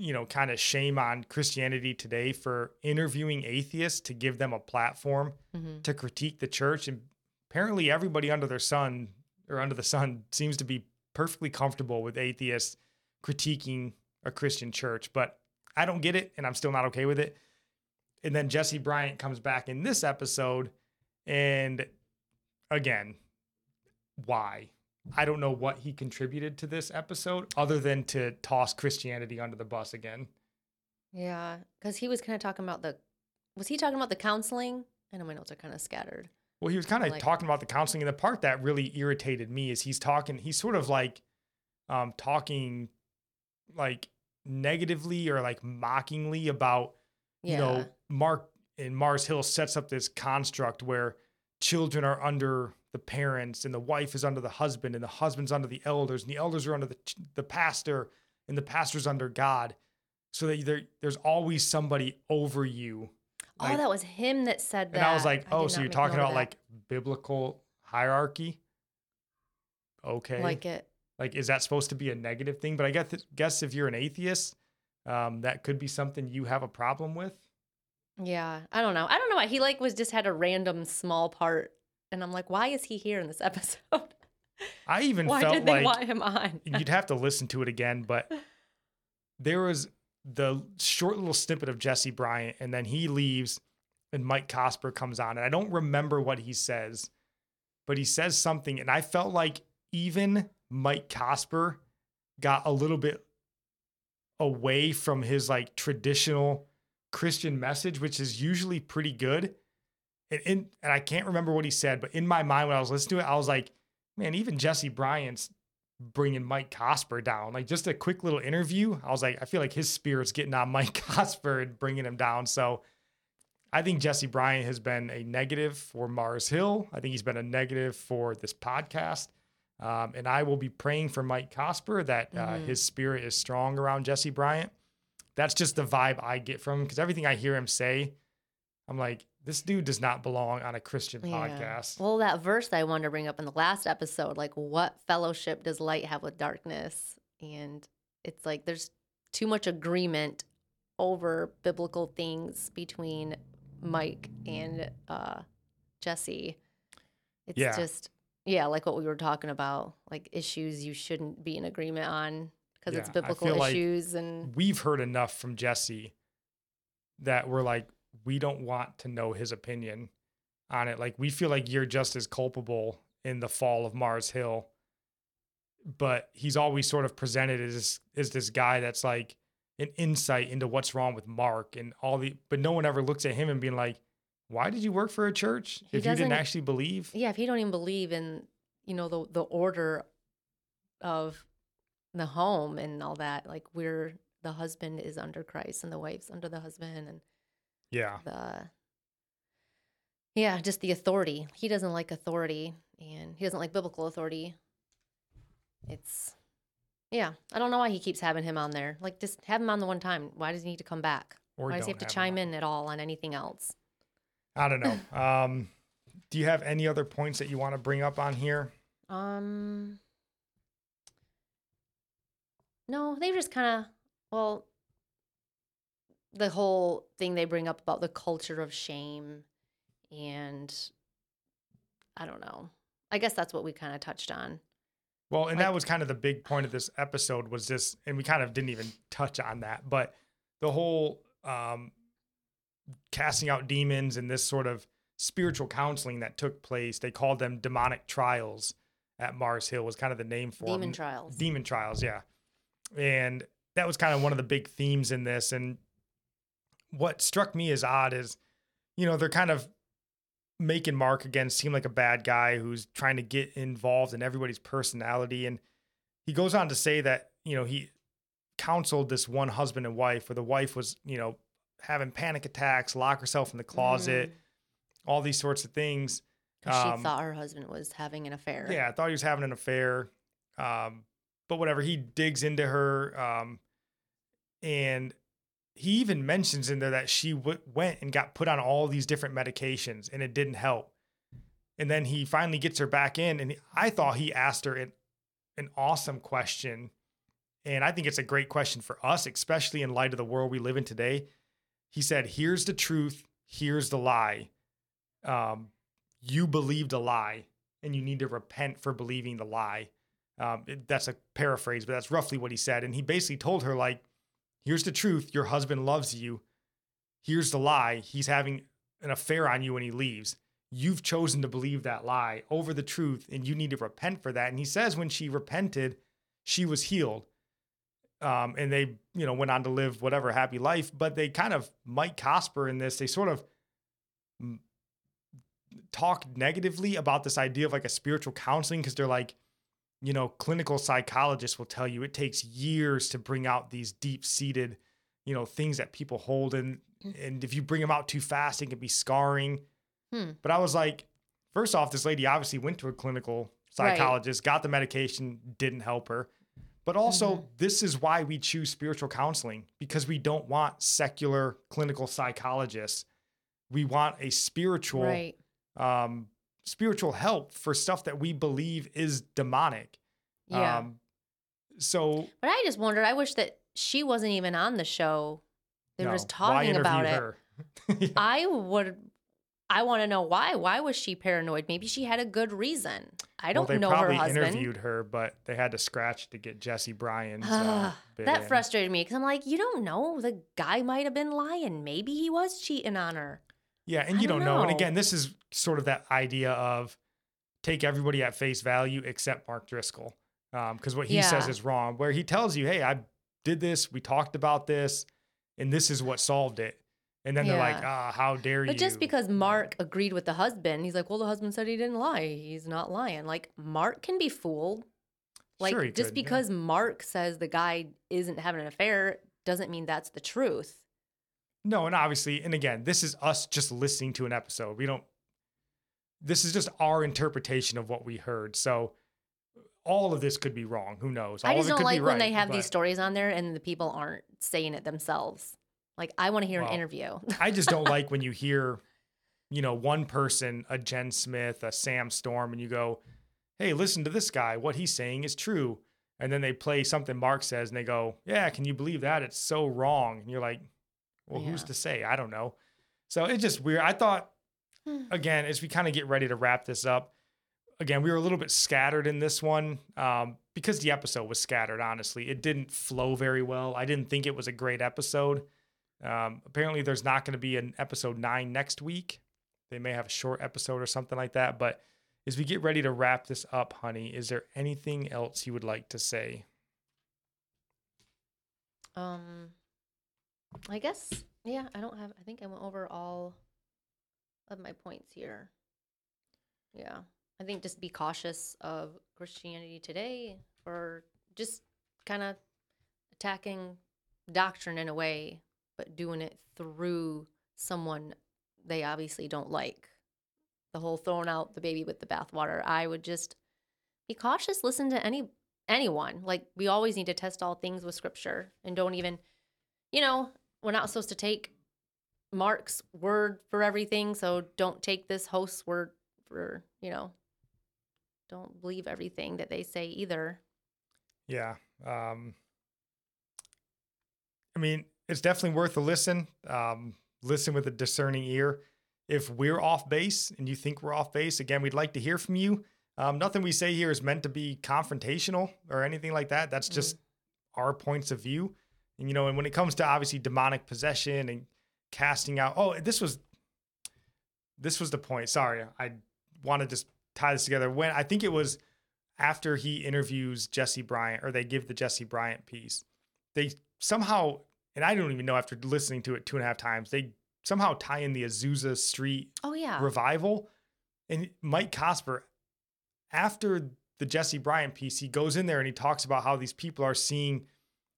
[SPEAKER 1] you know, kind of shame on Christianity today for interviewing atheists to give them a platform
[SPEAKER 2] Mhm.
[SPEAKER 1] to critique the church and apparently everybody under their sun or under the sun seems to be perfectly comfortable with atheists critiquing a christian church but i don't get it and i'm still not okay with it and then jesse bryant comes back in this episode and again why i don't know what he contributed to this episode other than to toss christianity under the bus again
[SPEAKER 2] Yeah, because he was kind of talking about the. Was he talking about the counseling? I know my notes are kind of scattered.
[SPEAKER 1] Well, he was kind of
[SPEAKER 2] Like-
[SPEAKER 1] talking about the counseling, and the part that really irritated me is he's talking. He's sort of like, um, talking, like negatively or like mockingly about
[SPEAKER 2] Yeah.
[SPEAKER 1] you know Mark and Mars Hill sets up this construct where children are under the parents and the wife is under the husband and the husband's under the elders and the elders are under the the pastor and the pastor's under God, so that there there's always somebody over you
[SPEAKER 2] oh,
[SPEAKER 1] like-
[SPEAKER 2] that was him that said that.
[SPEAKER 1] and I was like, oh, so you're talking about like biblical hierarchy? Okay.
[SPEAKER 2] like it.
[SPEAKER 1] Like, is that supposed to be a negative thing? But I guess, guess if you're an atheist, um, that could be something you have a problem with.
[SPEAKER 2] Yeah, I don't know. I don't know why he like was just had a random small part, and I'm like, why is he here in this [laughs] episode?
[SPEAKER 1] I even felt like.
[SPEAKER 2] why
[SPEAKER 1] felt
[SPEAKER 2] did they
[SPEAKER 1] like
[SPEAKER 2] want him on? [laughs]
[SPEAKER 1] you'd have to listen to it again, but there was the short little snippet of Jesse Bryant, and then he leaves, and Mike Cosper comes on, and I don't remember what he says, but he says something, and I felt like even Mike Cosper got a little bit away from his like traditional Christian message, which is usually pretty good. And, in, and I can't remember what he said, but in my mind when I was listening to it, I was like, man, even Jesse Bryant's bringing Mike Cosper down. Like just a quick little interview. I was like, I feel like his spirit's getting on [laughs] Mike Cosper and bringing him down. So I think Jesse Bryant has been a negative for Mars Hill. I think he's been a negative for this podcast. Um, and I will be praying for Mike Cosper that uh,
[SPEAKER 2] Mhm.
[SPEAKER 1] his spirit is strong around Jesse Bryant. That's just the vibe I get from him because everything I hear him say, I'm like, this dude does not belong on a Christian
[SPEAKER 2] Yeah.
[SPEAKER 1] podcast.
[SPEAKER 2] Well, that verse that I wanted to bring up in the last episode, like, what fellowship does light have with darkness? And it's like there's too much agreement over biblical things between Mike and uh, Jesse. It's
[SPEAKER 1] Yeah.
[SPEAKER 2] just, yeah, like what we were talking about, like issues you shouldn't be in agreement on because it's
[SPEAKER 1] Yeah, I
[SPEAKER 2] biblical
[SPEAKER 1] feel like
[SPEAKER 2] issues. and
[SPEAKER 1] We've heard enough from Jesse that we're like, we don't want to know his opinion on it. Like, we feel like you're just as culpable in the fall of Mars Hill. But he's always sort of presented as as this guy that's like an insight into what's wrong with Mark and all the but no one ever looks at him and being like, why did you work for a church
[SPEAKER 2] He
[SPEAKER 1] if you didn't actually believe?
[SPEAKER 2] yeah, if you don't even believe in, you know, the the order of the home and all that, like we're the husband is under Christ and the wife's under the husband and
[SPEAKER 1] Yeah.
[SPEAKER 2] the yeah, just the authority. He doesn't like authority and he doesn't like biblical authority. It's yeah, I don't know why he keeps having him on there. Like just have him on the one time. Why does he need to come back?
[SPEAKER 1] Or
[SPEAKER 2] why does he have to
[SPEAKER 1] him
[SPEAKER 2] chime in at all on anything else?
[SPEAKER 1] I don't know. [laughs] Um, do you have any other points that you want to bring up on here?
[SPEAKER 2] Um, no, they just kind of, well, the whole thing they bring up about the culture of shame and I don't know. I guess that's what we kind of touched on.
[SPEAKER 1] Well, and that was kind of the big point of this episode was this, and we kind of didn't even touch on that, but the whole um, casting out demons and this sort of spiritual counseling that took place. They called them demonic trials at Mars Hill was kind of the name for
[SPEAKER 2] Demon
[SPEAKER 1] them.
[SPEAKER 2] trials.
[SPEAKER 1] Demon trials, yeah. And that was kind of one of the big themes in this. And what struck me as odd is, you know, they're kind of making Mark again seem like a bad guy who's trying to get involved in everybody's personality. And he goes on to say that, you know, he counseled this one husband and wife where the wife was, you know, having panic attacks, lock herself in the closet, all these sorts of things.
[SPEAKER 2] Because
[SPEAKER 1] Um,
[SPEAKER 2] she thought her husband was having an affair.
[SPEAKER 1] Yeah, I thought he was having an affair. Um, but whatever, he digs into her. Um, and he even mentions in there that she w- went and got put on all these different medications and it didn't help. And then he finally gets her back in. And I thought he asked her an, an awesome question. And I think it's a great question for us, especially in light of the world we live in today. He said, Here's the truth, here's the lie. Um, you believed a lie and you need to repent for believing the lie. Um, that's a paraphrase, but that's roughly what he said. And he basically told her, like, here's the truth. Your husband loves you. Here's the lie. He's having an affair on you when he leaves. You've chosen to believe that lie over the truth, and you need to repent for that. And he says when she repented, she was healed. Um, and they, you know, went on to live whatever happy life. But they kind of Mike Cosper in this. They sort of talk negatively about this idea of like a spiritual counseling because they're like, you know, clinical psychologists will tell you it takes years to bring out these deep seated, you know, things that people hold and and if you bring them out too fast, it can be scarring.
[SPEAKER 2] Hmm.
[SPEAKER 1] But I was like, first off, this lady obviously went to a clinical
[SPEAKER 2] Right.
[SPEAKER 1] psychologist, got the medication, didn't help her. But also,
[SPEAKER 2] Mhm.
[SPEAKER 1] this is why we choose spiritual counseling because we don't want secular clinical psychologists. We want a spiritual
[SPEAKER 2] Right.
[SPEAKER 1] um, spiritual help for stuff that we believe is demonic.
[SPEAKER 2] Yeah.
[SPEAKER 1] Um, so
[SPEAKER 2] but I just wondered, I wish that she wasn't even on the show. They were
[SPEAKER 1] no,
[SPEAKER 2] just
[SPEAKER 1] why
[SPEAKER 2] talking about
[SPEAKER 1] interview
[SPEAKER 2] it. [laughs]
[SPEAKER 1] Yeah.
[SPEAKER 2] I would I want to know why. Why was she paranoid? Maybe she had a good reason. I don't
[SPEAKER 1] they
[SPEAKER 2] know her
[SPEAKER 1] probably
[SPEAKER 2] husband.
[SPEAKER 1] interviewed her, but they had to scratch to get Jesse Bryant. Uh, [sighs]
[SPEAKER 2] that
[SPEAKER 1] in.
[SPEAKER 2] frustrated me because I'm like, you don't know. The guy might have been lying. Maybe he was cheating on her.
[SPEAKER 1] Yeah, and
[SPEAKER 2] I
[SPEAKER 1] you
[SPEAKER 2] don't
[SPEAKER 1] don't know. And again, this is sort of that idea of take everybody at face value except Mark Driscoll, because what he says is wrong. Where he tells you, "Hey, I did this. We talked about this, and this is what solved it." And then they're like,
[SPEAKER 2] Yeah.
[SPEAKER 1] ah, how dare you?
[SPEAKER 2] But just because Mark agreed with the husband, he's like, well, the husband said he didn't lie. He's not lying. Like, Mark can be fooled. Like,
[SPEAKER 1] Sure he
[SPEAKER 2] just
[SPEAKER 1] could, yeah.
[SPEAKER 2] because Mark says the guy isn't having an affair doesn't mean that's the truth.
[SPEAKER 1] No, and obviously, and again, this is us just listening to an episode. We don't, this is just our interpretation of what we heard. So all of this could be wrong. Who knows? All
[SPEAKER 2] I just don't like when
[SPEAKER 1] right,
[SPEAKER 2] they have these stories on there and the people aren't saying it themselves. Like, I want to hear
[SPEAKER 1] Well,
[SPEAKER 2] an interview.
[SPEAKER 1] I just don't [laughs] like when you hear, you know, one person, a Jen Smith, a Sam Storm, and you go, hey, listen to this guy. What he's saying is true. And then they play something Mark says and they go, yeah, can you believe that? It's so wrong. And you're like, well, who's to say? I don't know. So it's just weird. I thought, [sighs] again, as we kind of get ready to wrap this up, again, we were a little bit scattered in this one um, because the episode was scattered, honestly. It didn't flow very well. I didn't think it was a great episode. Um, apparently, there's not going to be an episode nine next week. They may have a short episode or something like that. But as we get ready to wrap this up, honey, is there anything else you would like to say?
[SPEAKER 2] Um, I guess yeah. I don't have. I think I went over all of my points here. Yeah, I think just be cautious of Christianity today for just kind of attacking doctrine in a way, but doing it through someone they obviously don't like. The whole throwing out the baby with the bathwater. I would just be cautious. Listen to any anyone. Like we always need to test all things with scripture and don't even, you know, we're not supposed to take Mark's word for everything. So don't take this host's word for, you know, don't believe everything that they say either.
[SPEAKER 1] Yeah. Um, I mean, it's definitely worth a listen. Um, listen with a discerning ear. If we're off base and you think we're off base, again, we'd like to hear from you. Um, nothing we say here is meant to be confrontational or anything like that. That's just our points of view. And, you know, and when it comes to obviously demonic possession and casting out, oh, this was, this was the point. Sorry. I want to just tie this together. When I think it was after he interviews Jesse Bryant or they give the Jesse Bryant piece, they somehow, and I don't even know after listening to it two and a half times, they somehow tie in the Azusa Street
[SPEAKER 2] Oh yeah.
[SPEAKER 1] revival. And Mike Cosper, after the Jesse Bryant piece, he goes in there and he talks about how these people are seeing.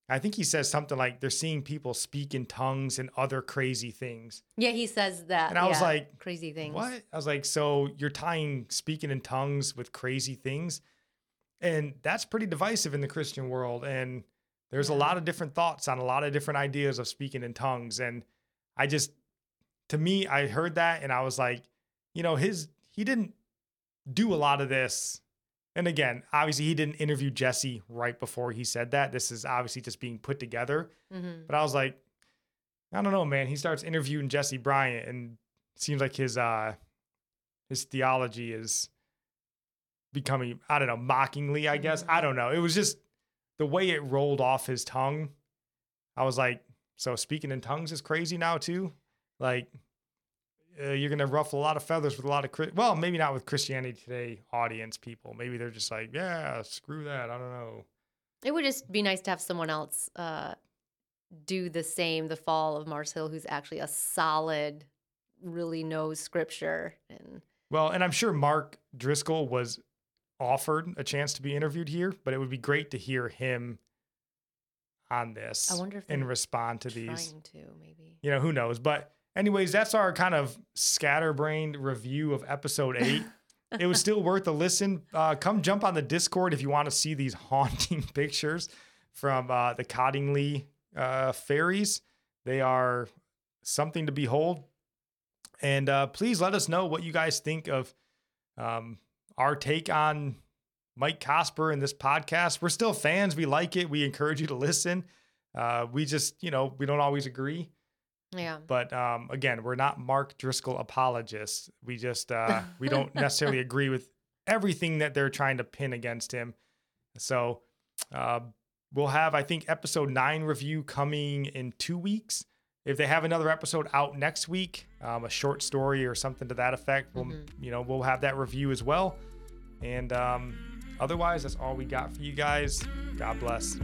[SPEAKER 1] I think he says something like they're seeing people speak in tongues and other crazy things.
[SPEAKER 2] yeah, he says that.
[SPEAKER 1] And I was like,
[SPEAKER 2] crazy things.
[SPEAKER 1] What? I was like, so you're tying speaking in tongues with crazy things? And that's pretty divisive in the Christian world. And there's a lot of different thoughts on a lot of different ideas of speaking in tongues. And I just, to me, I heard that and I was like, you know, his, he didn't do a lot of this. And again, obviously, he didn't interview Jesse right before he said that. This is obviously just being put together.
[SPEAKER 2] hmm
[SPEAKER 1] But I was like, I don't know, man. He starts interviewing Jesse Bryant, and seems like his uh his theology is becoming, I don't know, mockingly, I guess. I don't know. It was just the way it rolled off his tongue. I was like, so speaking in tongues is crazy now too. Like, uh, you're gonna ruffle a lot of feathers with a lot of well, maybe not with Christianity Today audience people. Maybe they're just like, yeah, screw that. I don't know.
[SPEAKER 2] It would just be nice to have someone else uh, do the same. The fall of Mars Hill, who's actually a solid, really knows scripture, and
[SPEAKER 1] Well, and I'm sure Mark Driscoll was offered a chance to be interviewed here, but it would be great to hear him on this
[SPEAKER 2] I wonder if
[SPEAKER 1] and respond to
[SPEAKER 2] trying
[SPEAKER 1] these.
[SPEAKER 2] to maybe.
[SPEAKER 1] You know, who knows? But anyways, that's our kind of scatterbrained review of episode eight. [laughs] it was still worth a listen. Uh, come jump on the Discord if you want to see these [laughs] haunting pictures from uh, the Cottingley uh, fairies. They are something to behold. And uh, please let us know what you guys think of um, our take on Mike Cosper and this podcast. We're still fans. We like it. We encourage you to listen. Uh, we just, you know, we don't always agree.
[SPEAKER 2] Yeah.
[SPEAKER 1] But um, again, we're not Mark Driscoll apologists. We just uh, we don't [laughs] necessarily agree with everything that they're trying to pin against him. So uh, we'll have, I think, episode nine review coming in two weeks. If they have another episode out next week, um, a short story or something to that effect, we'll,
[SPEAKER 2] Mhm.
[SPEAKER 1] you know, we'll have that review as well. And um, otherwise, that's all we got for you guys. God bless.